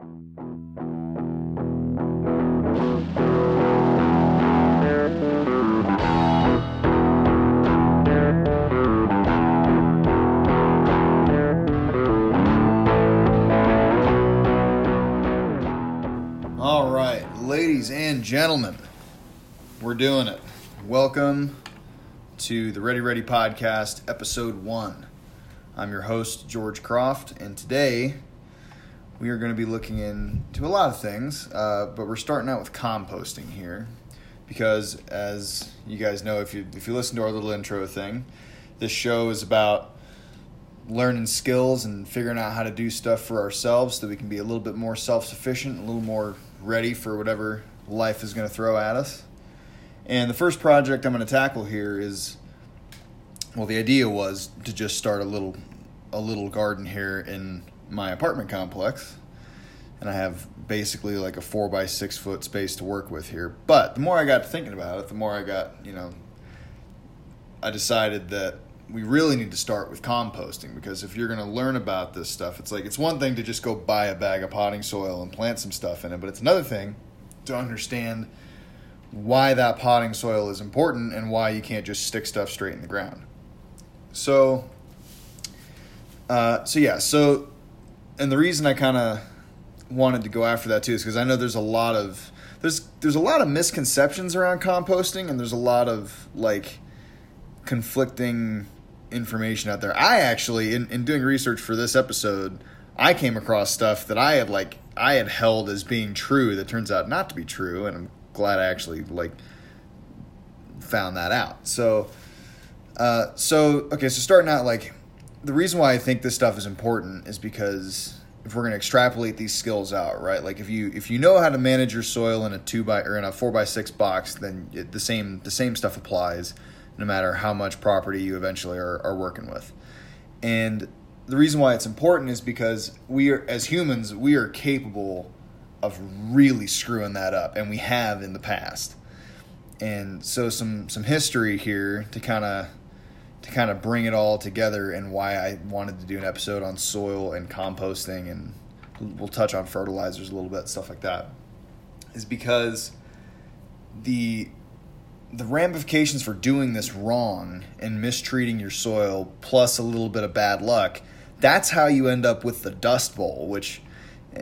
All right, ladies and gentlemen, we're doing it. Welcome to the Ready Ready Podcast, Episode 1. I'm your host, George Croft, and today we are going to be looking into a lot of things, uh, but we're starting out with composting here because, as you guys know, if you, if you listen to our little intro thing, this show is about learning skills and figuring out how to do stuff for ourselves so that we can be a little bit more self sufficient, a little more ready for whatever life is going to throw at us. And the first project I'm going to tackle here is well the idea was to just start a little a little garden here in my apartment complex. And I have basically like a four by six foot space to work with here. But the more I got thinking about it, the more I got, you know, I decided that we really need to start with composting because if you're going to learn about this stuff, it's like it's one thing to just go buy a bag of potting soil and plant some stuff in it, but it's another thing to understand why that potting soil is important and why you can't just stick stuff straight in the ground. So, uh, so yeah, so, and the reason I kind of wanted to go after that too is because I know there's a lot of there's there's a lot of misconceptions around composting and there's a lot of like conflicting information out there. I actually, in, in doing research for this episode, I came across stuff that I had like I had held as being true that turns out not to be true, and I'm glad I actually like found that out. So, uh, so okay, so starting out like the reason why I think this stuff is important is because if we're going to extrapolate these skills out, right? Like if you if you know how to manage your soil in a two by or in a four by six box, then it, the same the same stuff applies no matter how much property you eventually are, are working with. And the reason why it's important is because we are, as humans, we are capable of really screwing that up, and we have in the past. And so, some some history here to kind of to kind of bring it all together, and why I wanted to do an episode on soil and composting, and we'll touch on fertilizers a little bit, stuff like that, is because the the ramifications for doing this wrong and mistreating your soil plus a little bit of bad luck that's how you end up with the dust bowl which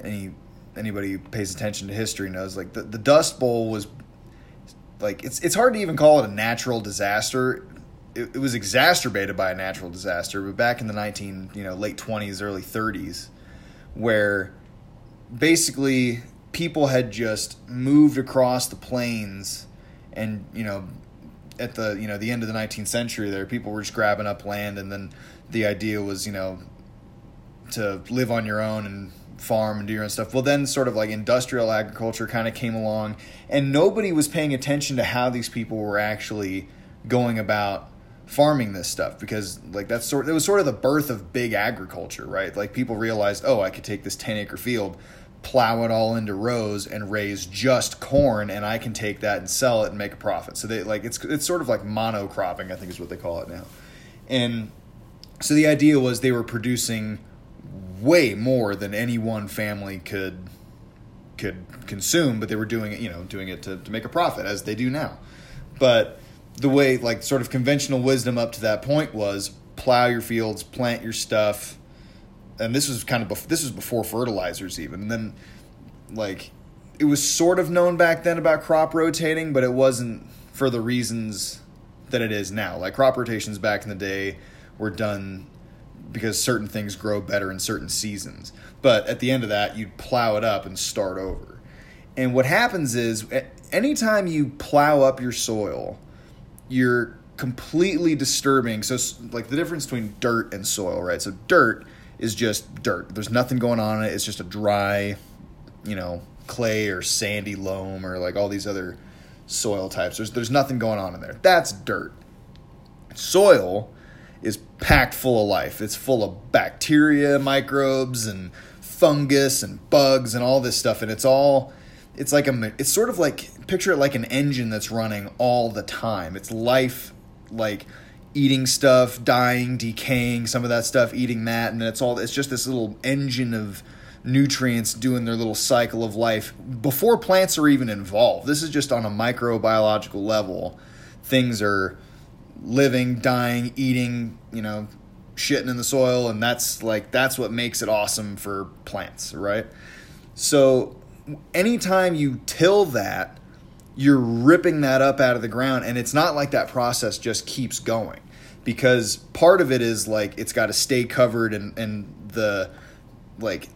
any anybody who pays attention to history knows like the, the dust bowl was like it's it's hard to even call it a natural disaster it, it was exacerbated by a natural disaster but back in the 19 you know late 20s early 30s where basically people had just moved across the plains and you know at the you know the end of the 19th century there people were just grabbing up land and then the idea was you know to live on your own and farm and do your own stuff. Well then sort of like industrial agriculture kind of came along and nobody was paying attention to how these people were actually going about farming this stuff because like that's sort it was sort of the birth of big agriculture right like people realized oh i could take this 10 acre field plow it all into rows and raise just corn and I can take that and sell it and make a profit. So they like it's it's sort of like monocropping, I think is what they call it now. And so the idea was they were producing way more than any one family could could consume, but they were doing it, you know, doing it to, to make a profit as they do now. But the way like sort of conventional wisdom up to that point was plow your fields, plant your stuff, and this was kind of bef- this was before fertilizers even. And then like it was sort of known back then about crop rotating, but it wasn't for the reasons that it is now. Like crop rotations back in the day were done because certain things grow better in certain seasons. But at the end of that, you'd plow it up and start over. And what happens is anytime you plow up your soil, you're completely disturbing. So, like the difference between dirt and soil, right? So, dirt is just dirt. There's nothing going on in it. It's just a dry, you know, clay or sandy loam or like all these other soil types. There's there's nothing going on in there. That's dirt. Soil is packed full of life. It's full of bacteria, microbes and fungus and bugs and all this stuff and it's all it's like a it's sort of like picture it like an engine that's running all the time. It's life like eating stuff, dying, decaying, some of that stuff, eating that, and then it's all it's just this little engine of nutrients doing their little cycle of life before plants are even involved. This is just on a microbiological level. Things are living, dying, eating, you know, shitting in the soil, and that's like that's what makes it awesome for plants, right? So anytime you till that, you're ripping that up out of the ground, and it's not like that process just keeps going. Because part of it is like it's got to stay covered and and the like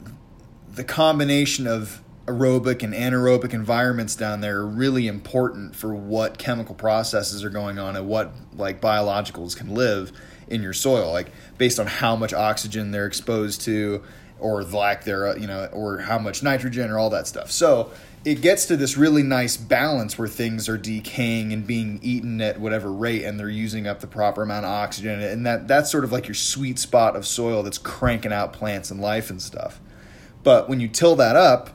the combination of aerobic and anaerobic environments down there are really important for what chemical processes are going on and what like biologicals can live in your soil like based on how much oxygen they're exposed to or the lack there you know or how much nitrogen or all that stuff. So it gets to this really nice balance where things are decaying and being eaten at whatever rate and they're using up the proper amount of oxygen. And that that's sort of like your sweet spot of soil that's cranking out plants and life and stuff. But when you till that up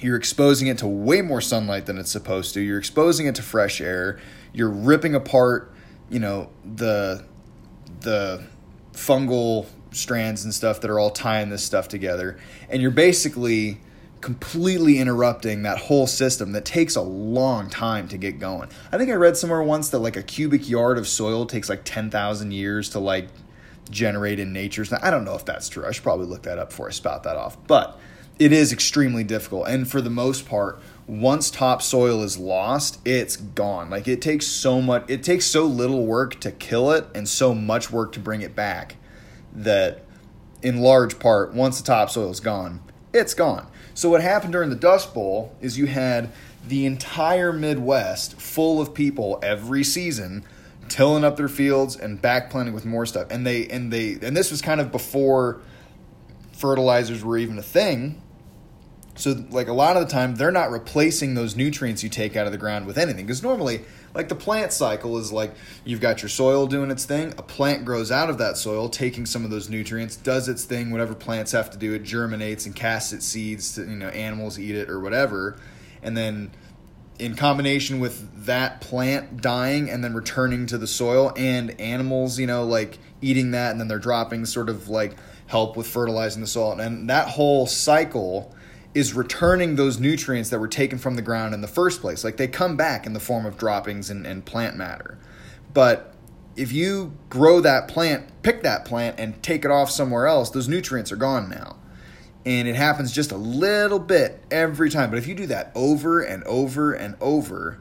you're exposing it to way more sunlight than it's supposed to. You're exposing it to fresh air. You're ripping apart you know the the fungal strands and stuff that are all tying this stuff together and you're basically completely interrupting that whole system that takes a long time to get going. I think I read somewhere once that like a cubic yard of soil takes like 10,000 years to like generate in nature. I don't know if that's true. I should probably look that up before I spout that off. But it is extremely difficult. And for the most part, once topsoil is lost, it's gone. Like it takes so much, it takes so little work to kill it and so much work to bring it back that in large part, once the topsoil is gone, it's gone. So what happened during the Dust Bowl is you had the entire Midwest full of people every season tilling up their fields and back planting with more stuff. And they and they and this was kind of before fertilizers were even a thing. So like a lot of the time they're not replacing those nutrients you take out of the ground with anything because normally like the plant cycle is like you've got your soil doing its thing, a plant grows out of that soil, taking some of those nutrients, does its thing, whatever plants have to do, it germinates and casts its seeds to, you know, animals eat it or whatever. And then in combination with that plant dying and then returning to the soil and animals, you know, like eating that and then they're dropping sort of like help with fertilizing the soil. And that whole cycle is returning those nutrients that were taken from the ground in the first place. Like they come back in the form of droppings and, and plant matter. But if you grow that plant, pick that plant, and take it off somewhere else, those nutrients are gone now. And it happens just a little bit every time. But if you do that over and over and over,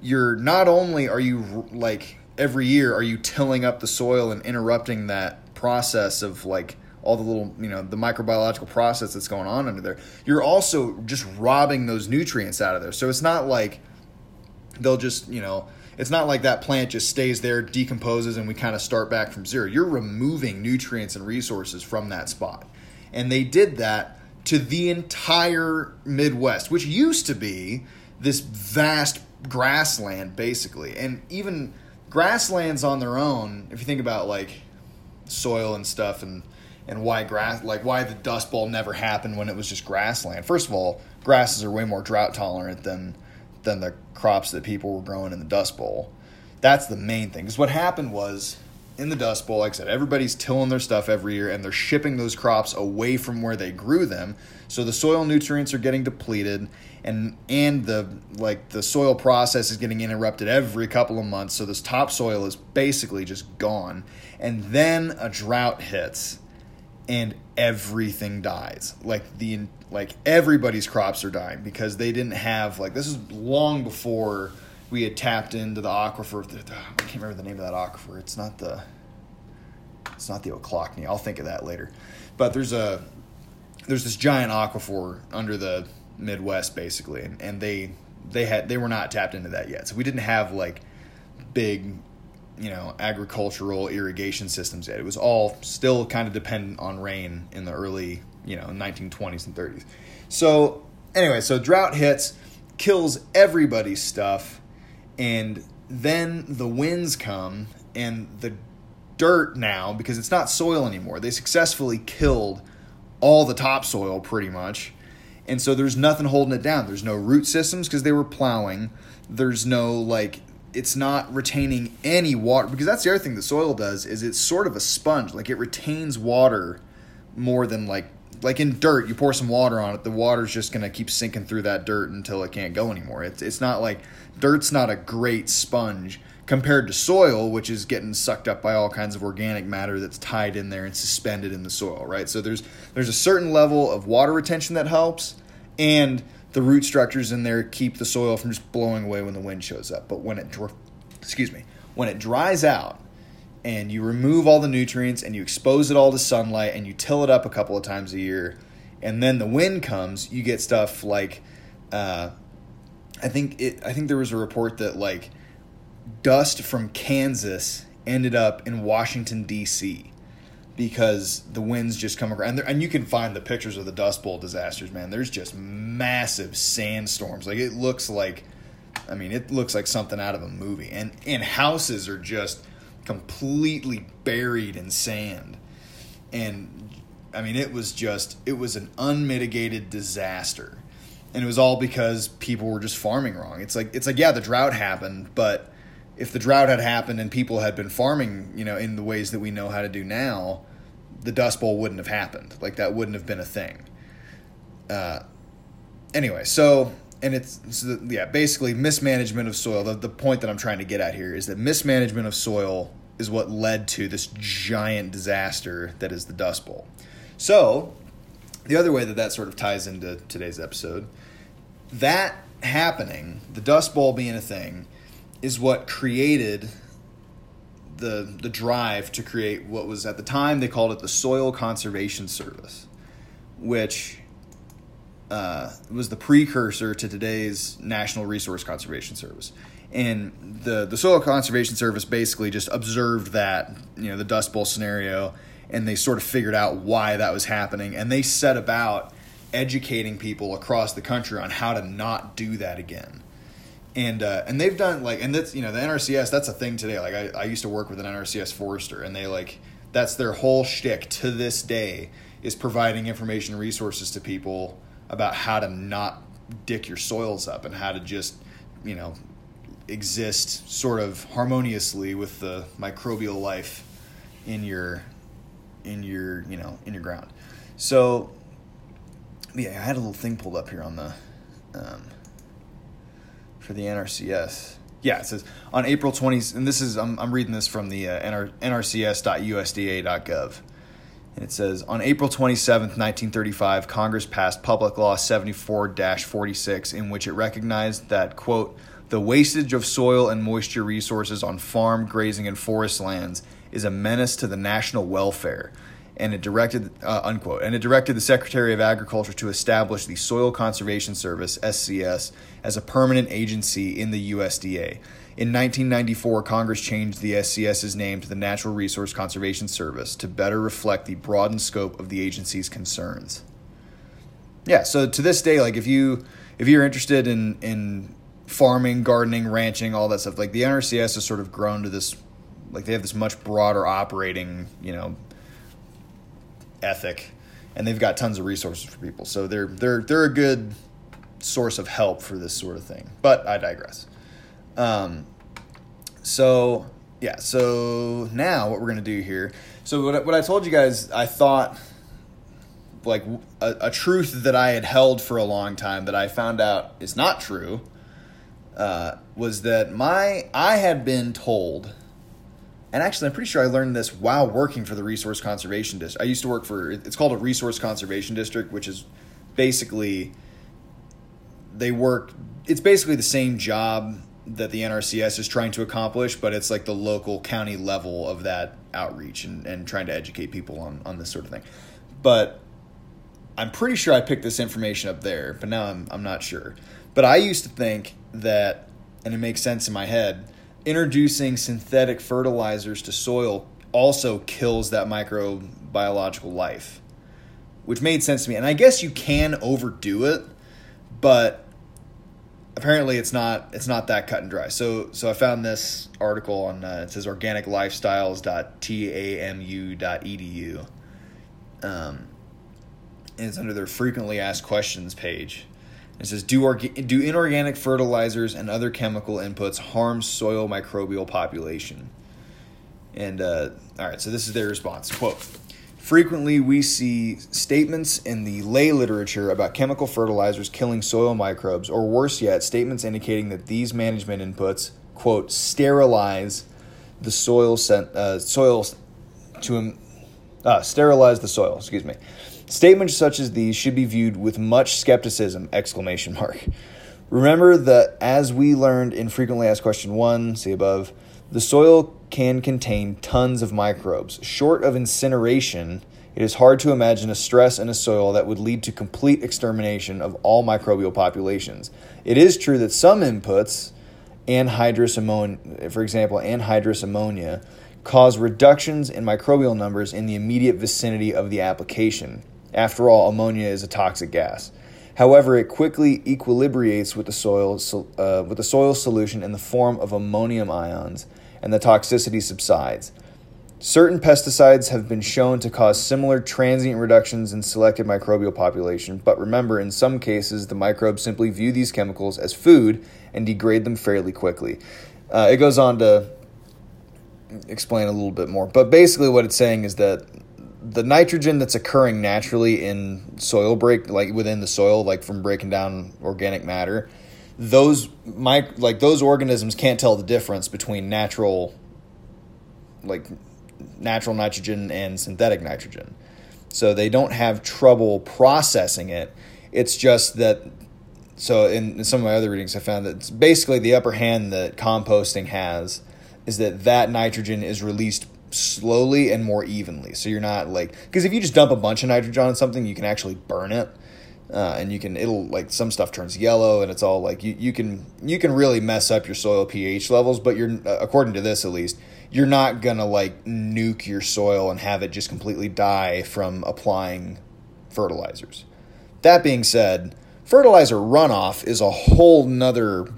you're not only are you like every year are you tilling up the soil and interrupting that process of like all the little, you know, the microbiological process that's going on under there. You're also just robbing those nutrients out of there. So it's not like they'll just, you know, it's not like that plant just stays there, decomposes, and we kind of start back from zero. You're removing nutrients and resources from that spot. And they did that to the entire Midwest, which used to be this vast grassland, basically. And even grasslands on their own, if you think about like soil and stuff and and why grass like why the dust bowl never happened when it was just grassland. First of all, grasses are way more drought tolerant than than the crops that people were growing in the dust bowl. That's the main thing. Because what happened was in the dust bowl, like I said, everybody's tilling their stuff every year and they're shipping those crops away from where they grew them. So the soil nutrients are getting depleted and and the like the soil process is getting interrupted every couple of months. So this topsoil is basically just gone. And then a drought hits and everything dies. Like the like everybody's crops are dying because they didn't have like this is long before we had tapped into the aquifer. I can't remember the name of that aquifer. It's not the it's not the Ochlockonee. I'll think of that later. But there's a there's this giant aquifer under the Midwest basically, and, and they they had they were not tapped into that yet. So we didn't have like big you know agricultural irrigation systems yet. It was all still kind of dependent on rain in the early you know 1920s and 30s. So anyway, so drought hits, kills everybody's stuff, and then the winds come and the dirt now because it's not soil anymore. They successfully killed all the topsoil pretty much. And so there's nothing holding it down. There's no root systems because they were plowing. There's no like it's not retaining any water because that's the other thing the soil does is it's sort of a sponge like it retains water more than like like in dirt, you pour some water on it, the water's just going to keep sinking through that dirt until it can't go anymore. It's it's not like dirt's not a great sponge compared to soil, which is getting sucked up by all kinds of organic matter that's tied in there and suspended in the soil, right? So there's there's a certain level of water retention that helps, and the root structures in there keep the soil from just blowing away when the wind shows up. But when it dr- excuse me, when it dries out and you remove all the nutrients and you expose it all to sunlight and you till it up a couple of times a year, and then the wind comes, you get stuff like uh, I think it I think there was a report that like dust from Kansas ended up in Washington D.C. because the winds just come around, and, and you can find the pictures of the Dust Bowl disasters. Man, there's just massive sandstorms. Like it looks like, I mean, it looks like something out of a movie, and and houses are just completely buried in sand, and I mean, it was just it was an unmitigated disaster. And it was all because people were just farming wrong. It's like it's like yeah, the drought happened, but if the drought had happened and people had been farming, you know, in the ways that we know how to do now, the Dust Bowl wouldn't have happened. Like that wouldn't have been a thing. Uh, anyway, so and it's so yeah, basically mismanagement of soil. The, the point that I'm trying to get at here is that mismanagement of soil is what led to this giant disaster that is the Dust Bowl. So, the other way that that sort of ties into today's episode, that happening, the Dust Bowl being a thing, is what created the the drive to create what was at the time they called it the Soil Conservation Service, which uh, was the precursor to today's National Resource Conservation Service. And the the Soil Conservation Service basically just observed that you know the Dust Bowl scenario, and they sort of figured out why that was happening, and they set about educating people across the country on how to not do that again and uh, and they've done like and that's you know the NRCS that's a thing today. Like I, I used to work with an NRCS forester, and they like that's their whole shtick to this day is providing information and resources to people about how to not dick your soils up and how to just you know exist sort of harmoniously with the microbial life in your in your you know in your ground. So yeah, I had a little thing pulled up here on the. Um, for the NRCS. Yeah, it says on April 20th, and this is, I'm, I'm reading this from the uh, NR, nrcs.usda.gov. And it says on April 27th, 1935, Congress passed Public Law 74 46, in which it recognized that, quote, the wastage of soil and moisture resources on farm, grazing, and forest lands is a menace to the national welfare and it directed uh, unquote and it directed the Secretary of Agriculture to establish the Soil Conservation Service SCS as a permanent agency in the USDA. In 1994, Congress changed the SCS's name to the Natural Resource Conservation Service to better reflect the broadened scope of the agency's concerns. Yeah, so to this day, like if you if you're interested in in farming, gardening, ranching, all that stuff, like the NRCS has sort of grown to this like they have this much broader operating, you know, ethic, and they've got tons of resources for people. So they're they're they're a good source of help for this sort of thing. But I digress. Um, so yeah, so now what we're gonna do here. So what I, what I told you guys, I thought like a, a, truth that I had held for a long time that I found out is not true. Uh, was that my I had been told and actually, I'm pretty sure I learned this while working for the Resource Conservation District. I used to work for it's called a Resource Conservation District, which is basically they work. It's basically the same job that the NRCS is trying to accomplish, but it's like the local county level of that outreach and, and trying to educate people on, on this sort of thing. But I'm pretty sure I picked this information up there, but now I'm, I'm not sure. But I used to think that, and it makes sense in my head, introducing synthetic fertilizers to soil also kills that microbiological life, which made sense to me. And I guess you can overdo it, but apparently it's not it's not that cut and dry. So so I found this article on uh, it says organiclifestyles.tamu.edu. Um, and it's under their frequently asked questions page. It says, do, orga- do inorganic fertilizers and other chemical inputs harm soil microbial population? And, uh, all right, so this is their response. Quote, Frequently, we see statements in the lay literature about chemical fertilizers killing soil microbes, or worse yet, statements indicating that these management inputs, quote, sterilize the soil, uh, soil to uh, sterilize the soil, excuse me. Statements such as these should be viewed with much skepticism, exclamation mark. Remember that as we learned in frequently asked question 1, see above, the soil can contain tons of microbes. Short of incineration, it is hard to imagine a stress in a soil that would lead to complete extermination of all microbial populations. It is true that some inputs, anhydrous ammonia, for example, anhydrous ammonia, cause reductions in microbial numbers in the immediate vicinity of the application. After all, ammonia is a toxic gas. However, it quickly equilibrates with the soil uh, with the soil solution in the form of ammonium ions and the toxicity subsides. Certain pesticides have been shown to cause similar transient reductions in selected microbial population, but remember, in some cases, the microbes simply view these chemicals as food and degrade them fairly quickly. Uh, it goes on to explain a little bit more, but basically, what it's saying is that the nitrogen that's occurring naturally in soil break, like within the soil, like from breaking down organic matter, those my like those organisms can't tell the difference between natural like natural nitrogen and synthetic nitrogen. So they don't have trouble processing it. It's just that so in, some of my other readings I found that it's basically the upper hand that composting has is that that nitrogen is released slowly and more evenly. So you're not like because if you just dump a bunch of nitrogen on something, you can actually burn it uh, and you can it'll like some stuff turns yellow and it's all like you, you can you can really mess up your soil pH levels but you're uh, according to this at least you're not gonna like nuke your soil and have it just completely die from applying fertilizers that being said fertilizer runoff is a whole nother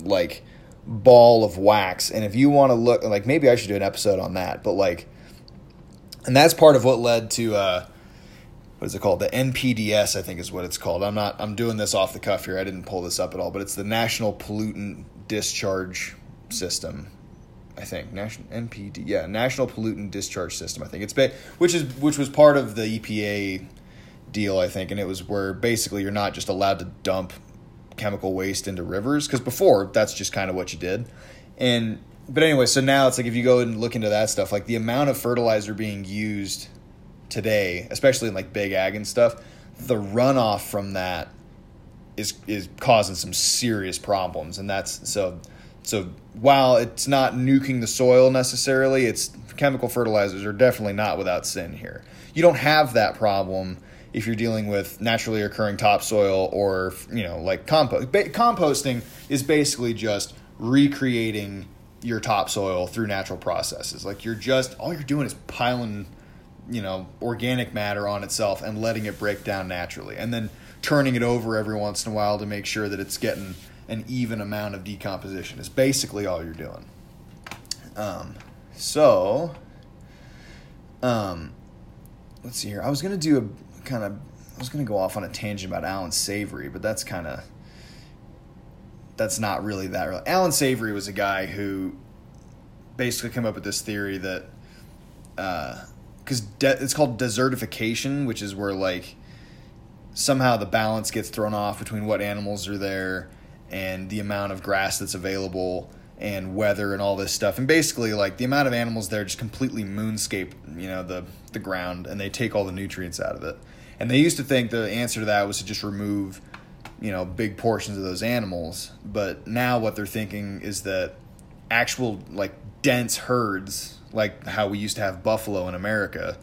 like ball of wax and if you want to look like maybe I should do an episode on that but like and that's part of what led to uh what is it called? The NPDS, I think is what it's called. I'm not. I'm doing this off the cuff here. I didn't pull this up at all, but it's the National Pollutant Discharge System. I think national NPD, yeah, National Pollutant Discharge System. I think it's ba- which is which was part of the EPA deal. I think, and it was where basically you're not just allowed to dump chemical waste into rivers because before that's just kind of what you did, and but anyway, so now it's like if you go and look into that stuff, like the amount of fertilizer being used today, especially in like big ag and stuff, the runoff from that is is causing some serious problems, and that's so. So while it's not nuking the soil necessarily, it's chemical fertilizers are definitely not without sin here. You don't have that problem if you're dealing with naturally occurring topsoil or you know like compost. Ba- composting is basically just recreating your topsoil through natural processes. Like you're just all you're doing is piling you know organic matter on itself and letting it break down naturally and then turning it over every once in a while to make sure that it's getting an even amount of decomposition is basically all you're doing um, so um, let's see here i was going to do a kind of i was going to go off on a tangent about Allan Savory but that's kind of that's not really that real. Allan Savory was a guy who basically came up with this theory that uh, because de- it's called desertification, which is where like somehow the balance gets thrown off between what animals are there and the amount of grass that's available and weather and all this stuff. And basically, like the amount of animals there just completely moonscape, you know, the the ground, and they take all the nutrients out of it. And they used to think the answer to that was to just remove, you know, big portions of those animals. But now what they're thinking is that actual like dense herds like how we used to have buffalo in America,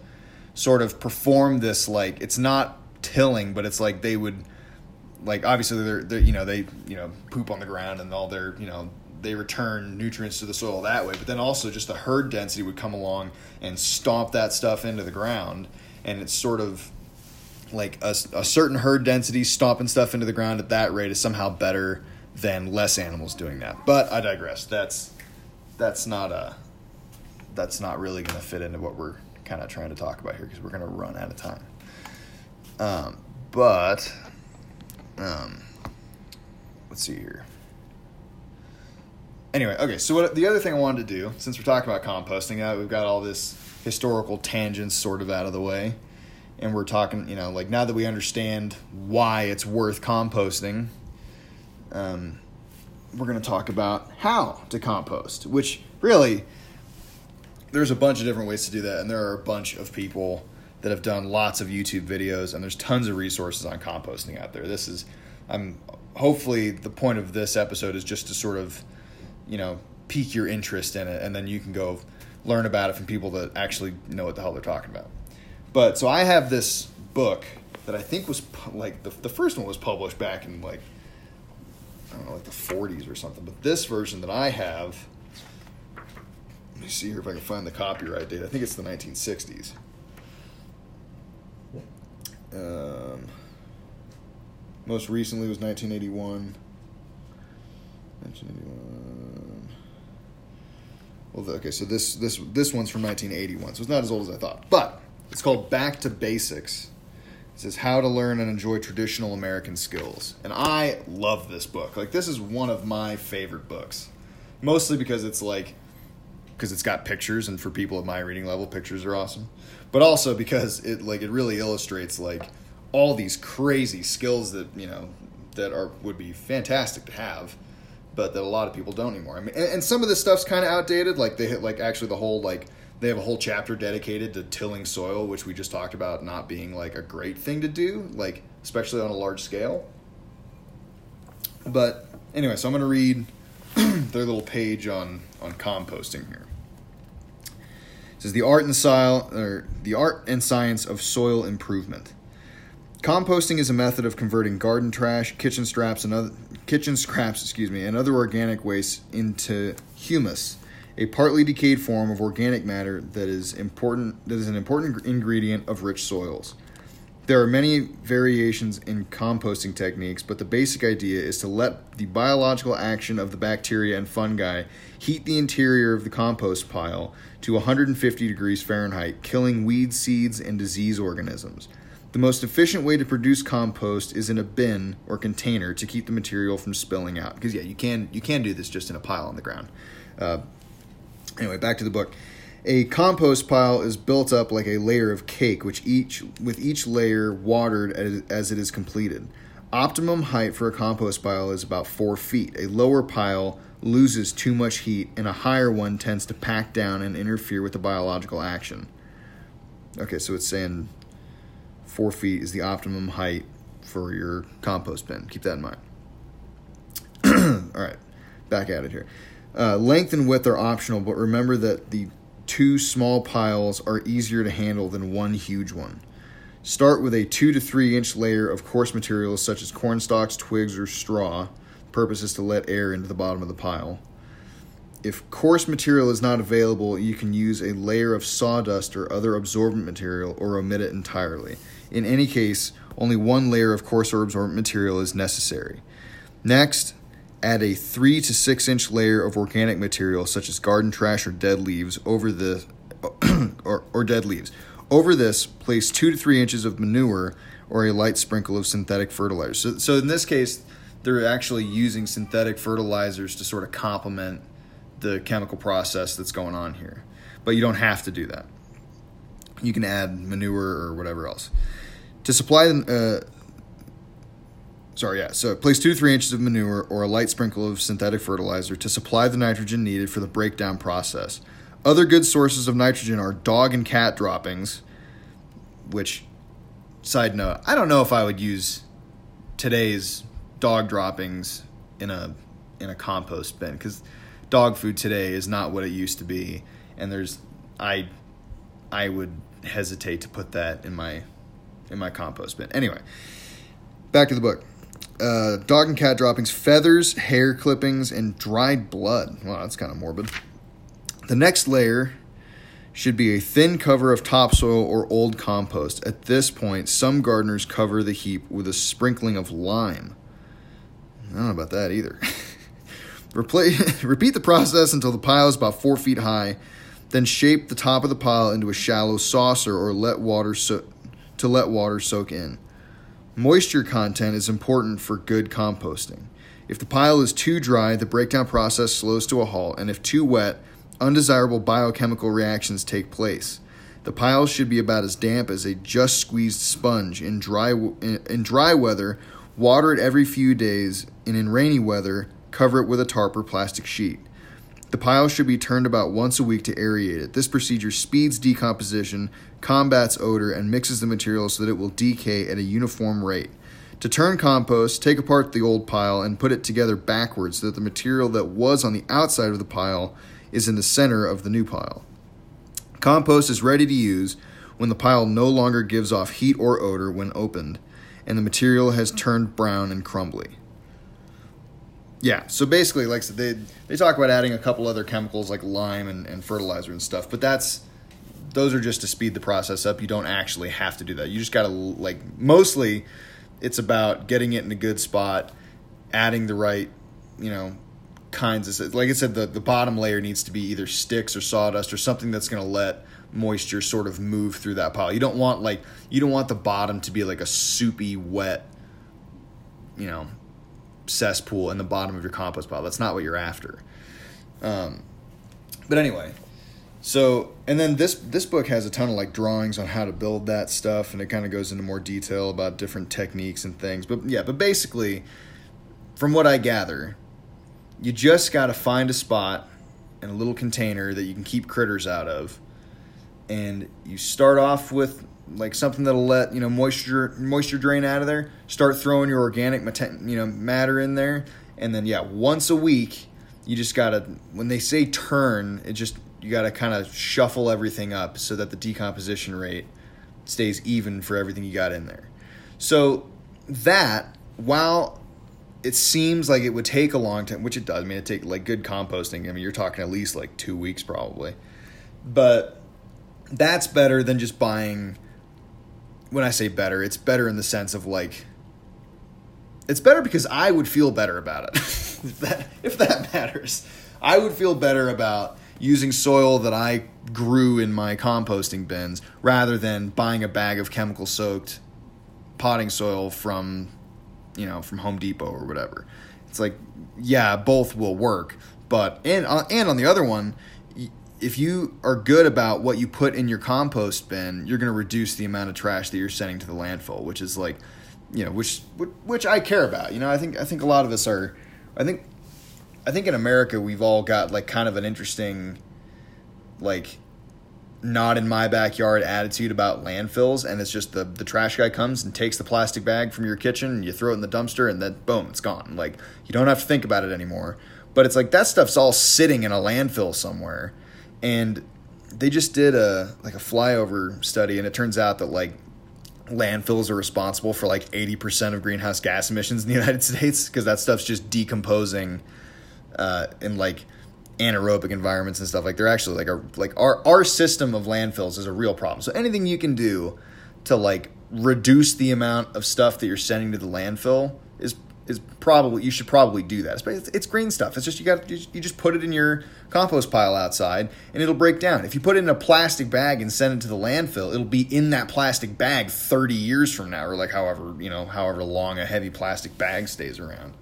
sort of perform this like it's not tilling, but it's like they would like obviously they're, they're you know they you know poop on the ground and all their you know they return nutrients to the soil that way but then also just the herd density would come along and stomp that stuff into the ground and it's sort of like a, a certain herd density stomping stuff into the ground at that rate is somehow better than less animals doing that but i digress that's that's not a that's not really going to fit into what we're kind of trying to talk about here because we're going to run out of time. Um, but um, let's see here. Anyway, okay. So what the other thing I wanted to do, since we're talking about composting, uh, we've got all this historical tangents sort of out of the way. And we're talking, you know, like now that we understand why it's worth composting, um, we're going to talk about how to compost, which really, there's a bunch of different ways to do that. And there are a bunch of people that have done lots of YouTube videos, and there's tons of resources on composting out there. This is, I'm hopefully the point of this episode is just to sort of, you know, pique your interest in it, and then you can go learn about it from people that actually know what the hell they're talking about. But so I have this book that I think was like the, the first one was published back in like I don't know like the 40s or something. But this version that I have, let me see here if I can find the copyright date. I think it's the 1960s. Um, most recently was 1981. 1981. Well, okay, so this this this one's from 1981, so it's not as old as I thought. But it's called Back to Basics. It says how to learn and enjoy traditional American skills, and I love this book. Like this is one of my favorite books, mostly because it's like because it's got pictures, and for people at my reading level, pictures are awesome. But also because it like it really illustrates like all these crazy skills that you know that are would be fantastic to have but that a lot of people don't anymore. I mean, and, and some of this stuff's kind of outdated. Like they hit like actually the whole like they have a whole chapter dedicated to tilling soil, which we just talked about not being like a great thing to do, like especially on a large scale. But anyway, so I'm going to read their little page on on composting here. It says the art and style or the art and science of soil improvement. Composting is a method of converting garden trash, kitchen scraps, and other kitchen scraps, excuse me, and other organic waste into humus, a partly decayed form of organic matter that is important that is an important ingredient of rich soils. There are many variations in composting techniques, but the basic idea is to let the biological action of the bacteria and fungi heat the interior of the compost pile to 150 degrees Fahrenheit, killing weed seeds and disease organisms. The most efficient way to produce compost is in a bin or container to keep the material from spilling out. Because yeah, you can you can do this just in a pile on the ground. Uh, anyway, back to the book. A compost pile is built up like a layer of cake, which each with each layer watered as, as it is completed. Optimum height for a compost pile is about four feet. A lower pile loses too much heat, and a higher one tends to pack down and interfere with the biological action. Okay, so it's saying four feet is the optimum height for your compost bin. Keep that in mind. All right, back at it here. Uh, length and width are optional, but remember that the two small piles are easier to handle than one huge one. Start with a two to three inch layer of coarse materials such as corn stalks, twigs, or straw. The purpose is to let air into the bottom of the pile. If coarse material is not available, you can use a layer of sawdust or other absorbent material or omit it entirely. In any case, only one layer of coarse or absorbent material is necessary. Next, add a 3 to 6 inch layer of organic material such as garden trash or dead leaves over the or, or dead leaves. Over this, place 2 to 3 inches of manure or a light sprinkle of synthetic fertilizer. So, so in this case, they're actually using synthetic fertilizers to sort of complement the chemical process that's going on here. But you don't have to do that. You can add manure or whatever else. To supply. Uh, sorry, yeah. So place two to three inches of manure or a light sprinkle of synthetic fertilizer to supply the nitrogen needed for the breakdown process. Other good sources of nitrogen are dog and cat droppings, which, side note, I don't know if I would use today's dog droppings in a in a compost bin because dog food today is not what it used to be, and there's I I would hesitate to put that in my in my compost bin. Anyway, back to the book. Uh, dog and cat droppings, feathers, hair clippings, and dried blood. Wow, that's kind of morbid. The next layer should be a thin cover of topsoil or old compost. At this point, some gardeners cover the heap with a sprinkling of lime. I don't know about that either. Repeat the process until the pile is about four feet high. Then shape the top of the pile into a shallow saucer or let water so- to let water soak in. Moisture content is important for good composting. If the pile is too dry, the breakdown process slows to a halt, and if too wet, undesirable biochemical reactions take place. The piles should be about as damp as a just squeezed sponge. In dry in, in dry weather, water it every few days, and in rainy weather, cover it with a tarp or plastic sheet. The pile should be turned about once a week to aerate it. This procedure speeds decomposition, combats odor, and mixes the material so that it will decay at a uniform rate. To turn compost, take apart the old pile and put it together backwards so that the material that was on the outside of the pile is in the center of the new pile. Compost is ready to use when the pile no longer gives off heat or odor when opened and the material has turned brown and crumbly. Yeah, so basically, like so they they talk about adding a couple other chemicals like lime and, and fertilizer and stuff, but that's those are just to speed the process up. You don't actually have to do that. You just gotta like mostly it's about getting it in a good spot, adding the right, you know, kinds of like I said, the, the bottom layer needs to be either sticks or sawdust or something that's gonna let moisture sort of move through that pile. You don't want like you don't want the bottom to be like a soupy wet, you know, cesspool in the bottom of your compost pile. That's not what you're after. Um, but anyway, so and then this this book has a ton of like drawings on how to build that stuff, and it kind of goes into more detail about different techniques and things. But yeah, but basically, from what I gather, you just got to find a spot in a little container that you can keep critters out of, and you start off with like something that'll let you know moisture moisture drain out of there. Start throwing your organic you know matter in there, and then yeah, once a week you just gotta when they say turn, it just you gotta kind of shuffle everything up so that the decomposition rate stays even for everything you got in there. So that while it seems like it would take a long time, which it does. I mean, it take like good composting. I mean, you're talking at least like two weeks probably, but that's better than just buying when I say better, it's better in the sense of like it's better because I would feel better about it. if that if that matters. I would feel better about using soil that I grew in my composting bins rather than buying a bag of chemical soaked potting soil from you know, from Home Depot or whatever. It's like yeah, both will work, but and uh, and on the other one, if you are good about what you put in your compost bin, you're going to reduce the amount of trash that you're sending to the landfill, which is like, you know, which which I care about. You know, I think I think a lot of us are. I think I think in America we've all got like kind of an interesting, like, not in my backyard attitude about landfills, and it's just the the trash guy comes and takes the plastic bag from your kitchen, and you throw it in the dumpster, and then boom, it's gone. Like you don't have to think about it anymore. But it's like that stuff's all sitting in a landfill somewhere and they just did a like a flyover study, and it turns out that like landfills are responsible for like 80% of greenhouse gas emissions in the United States because that stuff's just decomposing uh, in like anaerobic environments and stuff. Like they're actually like a like our our system of landfills is a real problem. So anything you can do to like reduce the amount of stuff that you're sending to the landfill is is probably you should probably do that. It's, it's green stuff. It's just you got you just put it in your compost pile outside and it'll break down. If you put it in a plastic bag and send it to the landfill, it'll be in that plastic bag 30 years from now or like however, you know, however long a heavy plastic bag stays around.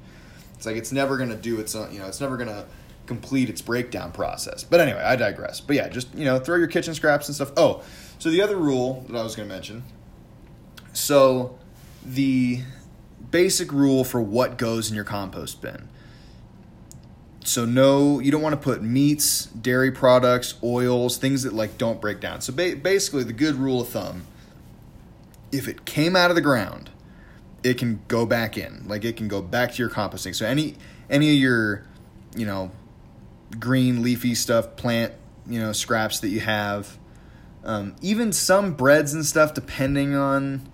It's like it's never going to do its own, you know, it's never going to complete its breakdown process. But anyway, I digress. But yeah, just, you know, throw your kitchen scraps and stuff. Oh, so the other rule that I was going to mention. So the basic rule for what goes in your compost bin. So no, you don't want to put meats, dairy products, oils, things that like don't break down. So ba- basically, the good rule of thumb: if it came out of the ground, it can go back in. Like it can go back to your composting. So any any of your, you know, green leafy stuff, plant, you know, scraps that you have, um, even some breads and stuff, depending on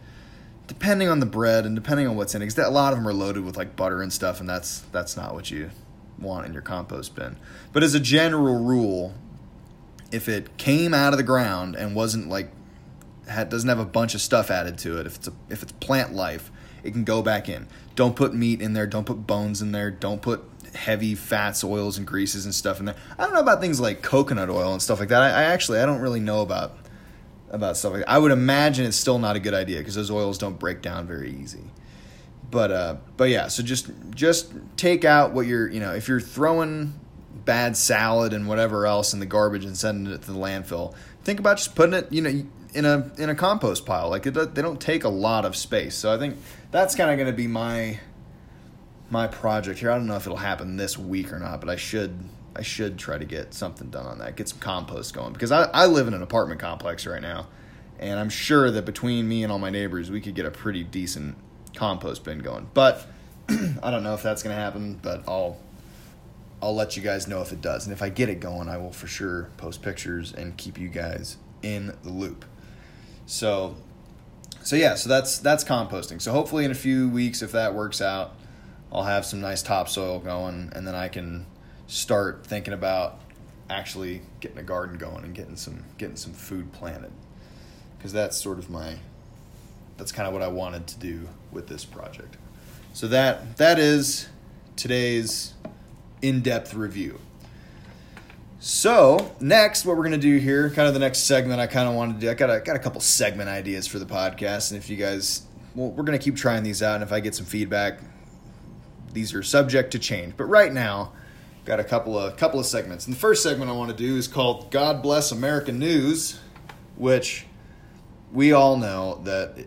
depending on the bread and depending on what's in it, because a lot of them are loaded with like butter and stuff, and that's that's not what you want in your compost bin. But as a general rule, if it came out of the ground and wasn't like had, doesn't have a bunch of stuff added to it, if it's a, if it's plant life, it can go back in. Don't put meat in there. Don't put bones in there. Don't put heavy fats, oils, and greases and stuff in there. I don't know about things like coconut oil and stuff like that. I, I actually I don't really know about about stuff like that. I would imagine it's still not a good idea because those oils don't break down very easy. But uh, but yeah, so just just take out what you're you know if you're throwing bad salad and whatever else in the garbage and sending it to the landfill, think about just putting it, you know, in a in a compost pile. Like it, they don't take a lot of space. So I think that's kind of going to be my my project here. I don't know if it'll happen this week or not, but I should I should try to get something done on that. Get some compost going because I, I live in an apartment complex right now, and I'm sure that between me and all my neighbors, we could get a pretty decent compost bin going. But I don't know if that's to happen. But I'll I'll let you guys know if it does, and if I get it going, I will for sure post pictures and keep you guys in the loop. So so yeah, so that's that's composting. So hopefully in a few weeks, if that works out, I'll have some nice topsoil going, and then I can start thinking about actually getting a garden going and getting some getting some food planted because that's sort of my that's kind of what I wanted to do with this project. So that that is today's in-depth review. So next, what we're gonna do here, kind of the next segment, I kind of wanted to do. I got a got a couple segment ideas for the podcast, and if you guys, well, we're gonna keep trying these out, and if I get some feedback, these are subject to change. But right now, got a couple of couple of segments. And the first segment I want to do is called God Bless American News, which we all know that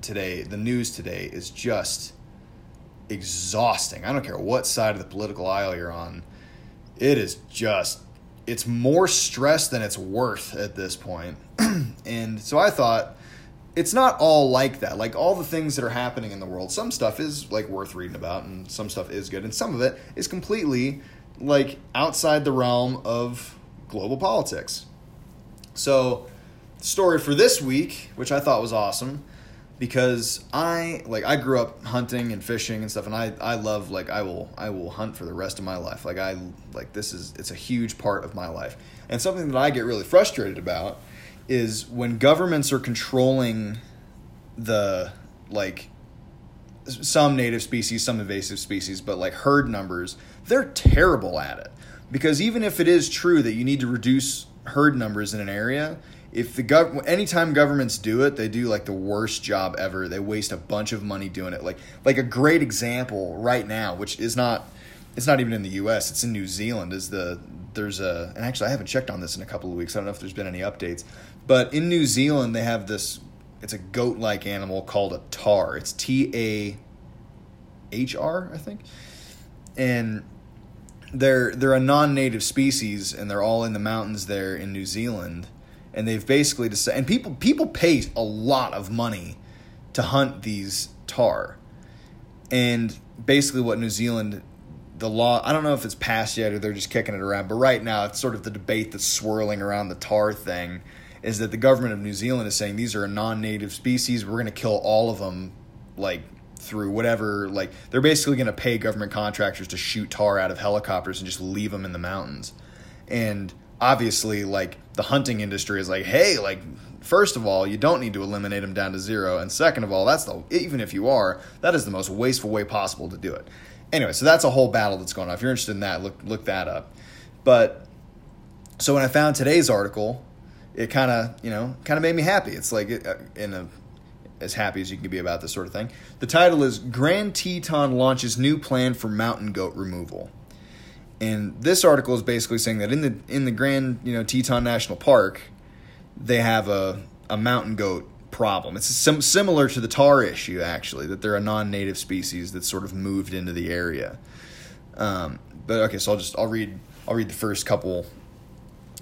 today the news today is just exhausting. I don't care what side of the political aisle you're on. It is just it's more stress than it's worth at this point. and so I thought it's not all like that. Like all the things that are happening in the world, some stuff is like worth reading about and some stuff is good and some of it is completely like outside the realm of global politics. So, the story for this week, which I thought was awesome, because I like I grew up hunting and fishing and stuff, and I I love like I will I will hunt for the rest of my life. Like I like this is it's a huge part of my life, and something that I get really frustrated about is when governments are controlling the like some native species, some invasive species, but like herd numbers, they're terrible at it. Because even if it is true that you need to reduce herd numbers in an area, if the gov anytime governments do it, they do like the worst job ever. They waste a bunch of money doing it. Like like a great example right now, which is not it's not even in the US, it's in New Zealand is the there's a and actually I haven't checked on this in a couple of weeks. I don't know if there's been any updates. But in New Zealand they have this it's a goat like animal called a tahr. It's T A H R, I think. And they're they're a non-native species and they're all in the mountains there in New Zealand and they've basically decided and people people pay a lot of money to hunt these tahr and basically what New Zealand the law I don't know if it's passed yet or they're just kicking it around but right now it's sort of the debate that's swirling around the tahr thing is that the government of New Zealand is saying these are a non-native species. We're going to kill all of them, like through whatever. Like they're basically going to pay government contractors to shoot tahr out of helicopters and just leave them in the mountains. And obviously, like the hunting industry is like, hey, like first of all, you don't need to eliminate them down to zero, and second of all, that's the even if you are, that is the most wasteful way possible to do it. Anyway, so that's a whole battle that's going on. If you're interested in that, look look that up. But so when I found today's article, it kind of you know kind of made me happy. It's like uh, in a as happy as you can be about this sort of thing. The title is Grand Teton launches new plan for mountain goat removal. And this article is basically saying that in the in the Grand, you know, Teton National Park, they have a a mountain goat problem. It's sim- similar to the tahr issue actually, that they're a non-native species that's sort of moved into the area. Um, but okay, so I'll just I'll read I'll read the first couple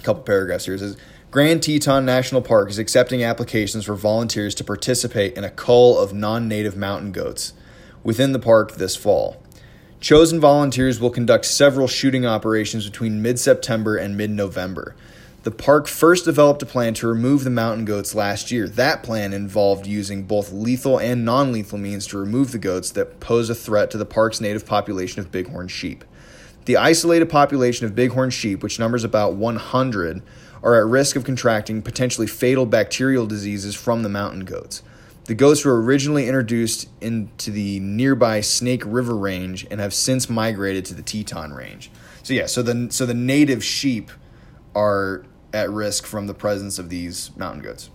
couple paragraphs here. It says Grand Teton National Park is accepting applications for volunteers to participate in a cull of non native mountain goats within the park this fall. Chosen volunteers will conduct several shooting operations between mid September and mid November. The park first developed a plan to remove the mountain goats last year. That plan involved using both lethal and non lethal means to remove the goats that pose a threat to the park's native population of bighorn sheep. The isolated population of bighorn sheep, which numbers about 100, are at risk of contracting potentially fatal bacterial diseases from the mountain goats. The goats were originally introduced into the nearby Snake River Range and have since migrated to the Teton Range. So yeah, so the so the native sheep are at risk from the presence of these mountain goats.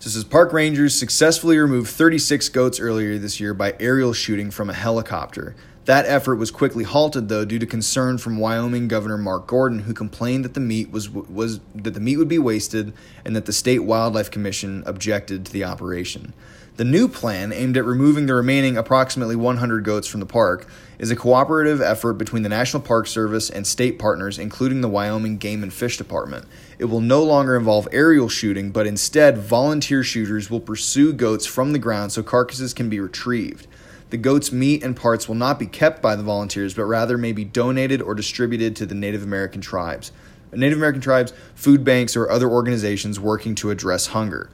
So it says park rangers successfully removed 36 goats earlier this year by aerial shooting from a helicopter. That effort was quickly halted, though, due to concern from Wyoming Governor Mark Gordon, who complained that the meat was was that the meat would be wasted, and that the state wildlife commission objected to the operation. The new plan, aimed at removing the remaining approximately 100 goats from the park, is a cooperative effort between the National Park Service and state partners, including the Wyoming Game and Fish Department. It will no longer involve aerial shooting, but instead, volunteer shooters will pursue goats from the ground so carcasses can be retrieved. The goat's meat and parts will not be kept by the volunteers, but rather may be donated or distributed to the Native American tribes. Native American tribes, food banks, or other organizations working to address hunger.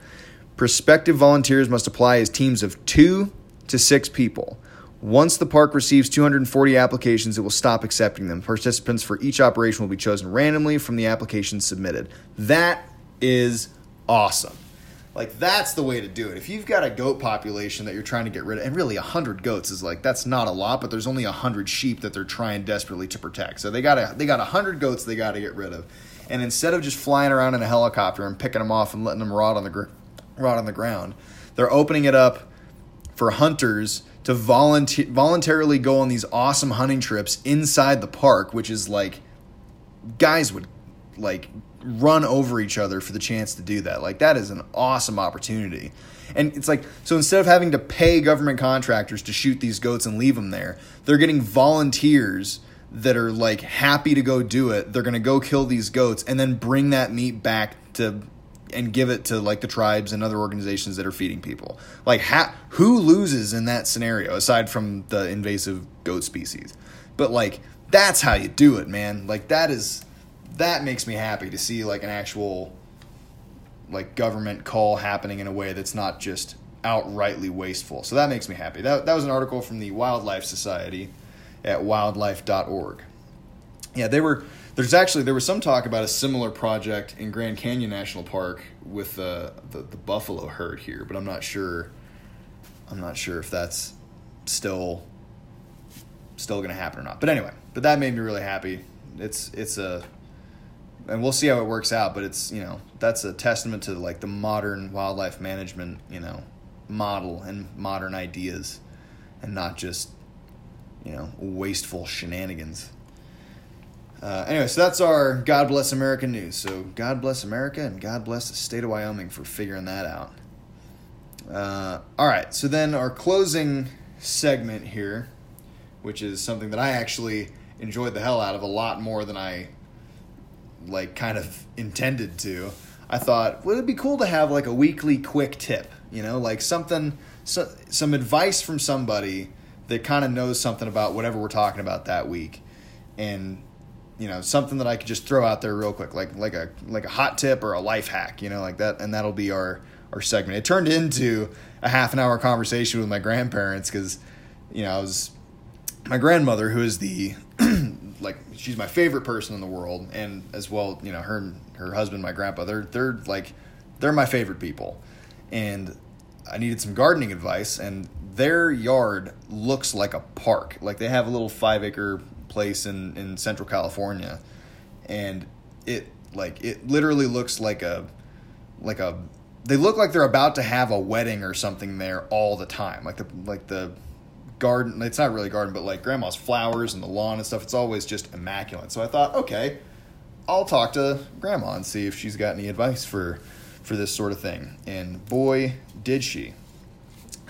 Prospective volunteers must apply as teams of two to six people. Once the park receives 240 applications, it will stop accepting them. Participants for each operation will be chosen randomly from the applications submitted. That is awesome. Like that's the way to do it. If you've got a goat population that you're trying to get rid of, and really hundred goats is like that's not a lot, but there's only hundred sheep that they're trying desperately to protect. So they got they got hundred goats they got to get rid of, and instead of just flying around in a helicopter and picking them off and letting them rot on the gr- rot on the ground, they're opening it up for hunters to volunteer voluntarily go on these awesome hunting trips inside the park, which is like guys would like run over each other for the chance to do that. Like that is an awesome opportunity. And it's like so instead of having to pay government contractors to shoot these goats and leave them there, they're getting volunteers that are like happy to go do it. They're going to go kill these goats and then bring that meat back to and give it to like the tribes and other organizations that are feeding people. Like ha- who loses in that scenario aside from the invasive goat species? But like that's how you do it, man. Like that is that makes me happy to see like an actual like government call happening in a way that's not just outrightly wasteful. So that makes me happy. That that was an article from the Wildlife Society at wildlife.org. Yeah, they were there's actually there was some talk about a similar project in Grand Canyon National Park with uh, the the buffalo herd here, but I'm not sure I'm not sure if that's still still going to happen or not. But anyway, but that made me really happy. It's it's a and we'll see how it works out. But it's you know that's a testament to like the modern wildlife management you know model and modern ideas, and not just you know wasteful shenanigans. Uh, anyway, so that's our God bless America news. So God bless America and God bless the state of Wyoming for figuring that out. Uh, all right, so then our closing segment here, which is something that I actually enjoyed the hell out of a lot more than I like kind of intended to. I thought, would it be cool to have like a weekly quick tip, you know, like something, so, some advice from somebody that kind of knows something about whatever we're talking about that week, and you know, something that I could just throw out there real quick, like like a like a hot tip or a life hack, you know, like that, and that'll be our our segment. It turned into a half an hour conversation with my grandparents because, you know, I was my grandmother, who is the like she's my favorite person in the world, and as well, you know, her and her husband, my grandpa, they're they're like they're my favorite people, and I needed some gardening advice, and their yard looks like a park. Like they have a little five acre place in in Central California, and it like it literally looks like a like a they look like they're about to have a wedding or something there all the time. Like the like the garden. It's not really garden, but like grandma's flowers and the lawn and stuff. It's always just immaculate. So I thought, okay, I'll talk to grandma and see if she's got any advice for for this sort of thing. And boy, did she.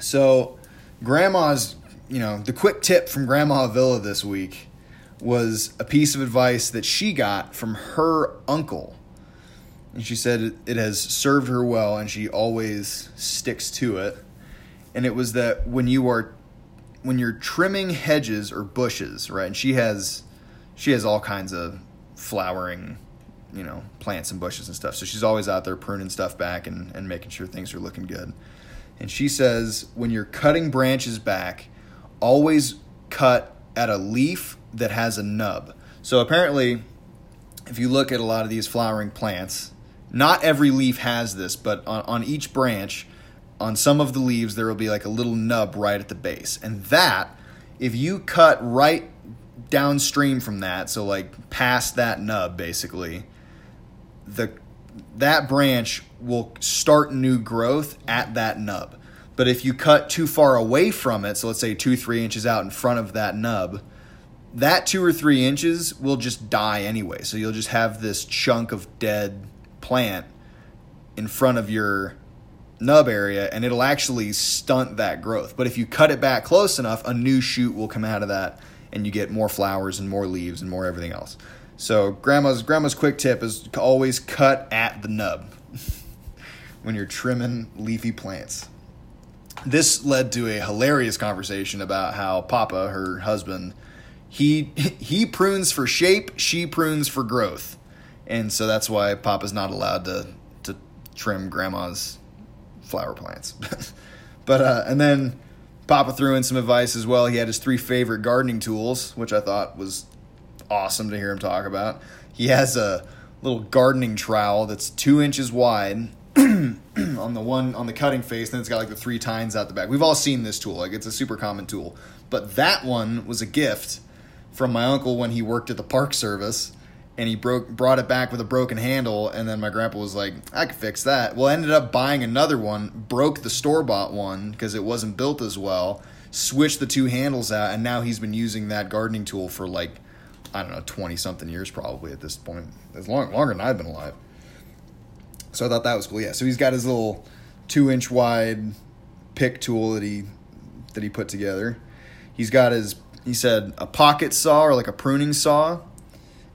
So grandma's, you know, the quick tip from Grandma Villa this week was a piece of advice that she got from her uncle. And she said it has served her well and she always sticks to it. And it was that when you are when you're trimming hedges or bushes, right? And she has she has all kinds of flowering, you know, plants and bushes and stuff. So she's always out there pruning stuff back and, and making sure things are looking good. And she says when you're cutting branches back, always cut at a leaf that has a nub. So apparently, if you look at a lot of these flowering plants, not every leaf has this, but on, on each branch, on some of the leaves there will be like a little nub right at the base and that if you cut right downstream from that so like past that nub basically the that branch will start new growth at that nub. But if you cut too far away from it, so let's say two, three inches out in front of that nub, that two or three inches will just die anyway. So you'll just have this chunk of dead plant in front of your nub area and it'll actually stunt that growth. But if you cut it back close enough, a new shoot will come out of that and you get more flowers and more leaves and more everything else. So grandma's grandma's quick tip is always cut at the nub when you're trimming leafy plants. This led to a hilarious conversation about how Papa, her husband, he he prunes for shape, she prunes for growth. And so that's why Papa's not allowed to to trim grandma's flower plants. but uh, and then Papa threw in some advice as well. He had his three favorite gardening tools, which I thought was awesome to hear him talk about. He has a little gardening trowel that's two inches wide on the one on the cutting face, and it's got like the three tines out the back. We've all seen this tool; like it's a super common tool. But that one was a gift from my uncle when he worked at the Park Service and he broke brought it back with a broken handle and then my grandpa was like i could fix that. Well I ended up buying another one broke the store bought one because it wasn't built as well switched the two handles out and now he's been using that gardening tool for like i don't know 20 something years probably at this point as long longer than i've been alive. So i thought that was cool. Yeah so he's got his little two inch wide pick tool that he that he put together. He's got his he said a pocket saw or like a pruning saw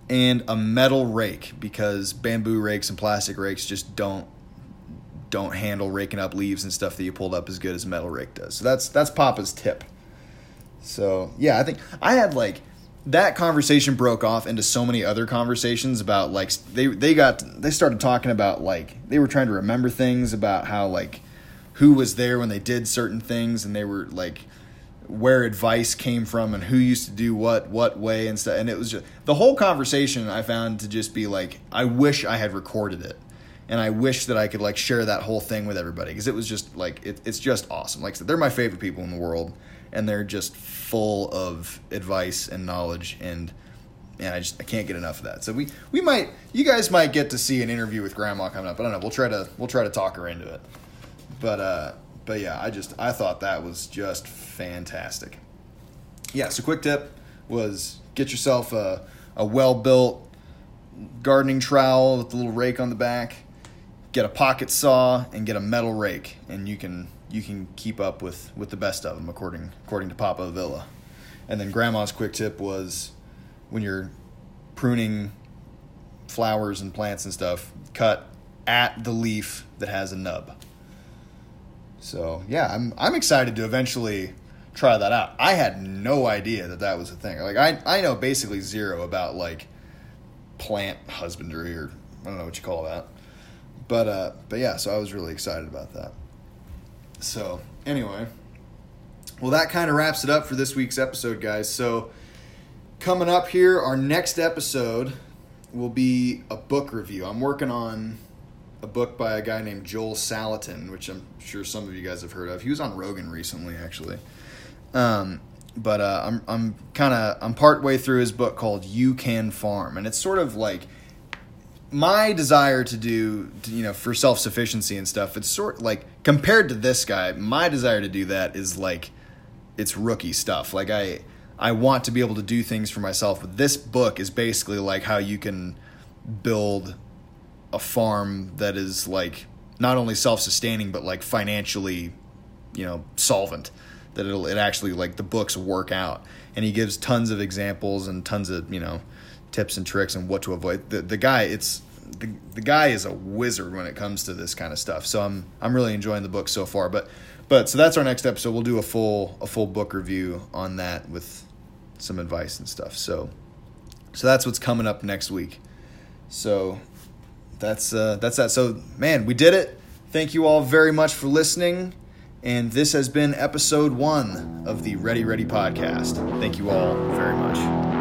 and a metal rake because bamboo rakes and plastic rakes just don't don't handle raking up leaves and stuff that you pulled up as good as a metal rake does. So that's that's Papa's tip. So yeah, I think I had like that conversation broke off into so many other conversations about like they they got they started talking about like they were trying to remember things about how like who was there when they did certain things and they were like where advice came from and who used to do what what way and stuff and it was just the whole conversation i found to just be like i wish i had recorded it and i wish that i could like share that whole thing with everybody because it was just like it, it's just awesome like I said, they're my favorite people in the world and they're just full of advice and knowledge and and I just I can't get enough of that. So we we might you guys might get to see an interview with grandma coming up. I don't know. We'll try to we'll try to talk her into it. But uh but yeah, I just I thought that was just fantastic. Yeah, so quick tip was get yourself a, a well built gardening trowel with a little rake on the back. Get a pocket saw and get a metal rake, and you can you can keep up with, with the best of them according according to Papa Villa. And then Grandma's quick tip was when you're pruning flowers and plants and stuff, cut at the leaf that has a nub. So yeah, I'm I'm excited to eventually try that out. I had no idea that that was a thing. Like I I know basically zero about like plant husbandry or I don't know what you call that. But uh but yeah, so I was really excited about that. So, anyway, well that kind of wraps it up for this week's episode, guys. So, coming up here, our next episode will be a book review. I'm working on a book by a guy named Joel Salatin, which I'm sure some of you guys have heard of. He was on Rogan recently, actually. Um, but uh, I'm I'm kind of I'm part way through his book called You Can Farm, and it's sort of like my desire to do to, you know for self sufficiency and stuff. It's sort like compared to this guy, my desire to do that is like it's rookie stuff. Like I I want to be able to do things for myself. But this book is basically like how you can build a farm that is like not only self-sustaining but like financially you know solvent that it'll it actually like the books work out. And he gives tons of examples and tons of you know tips and tricks and what to avoid. The, the guy it's the, the guy is a wizard when it comes to this kind of stuff. So i'm i'm really enjoying the book so far. But but so that's our next episode. We'll do a full a full book review on that with some advice and stuff. So so that's what's coming up next week. So that's uh, that's that. So, man, we did it. Thank you all very much for listening. And this has been episode one of the Ready Ready podcast. Thank you all very much.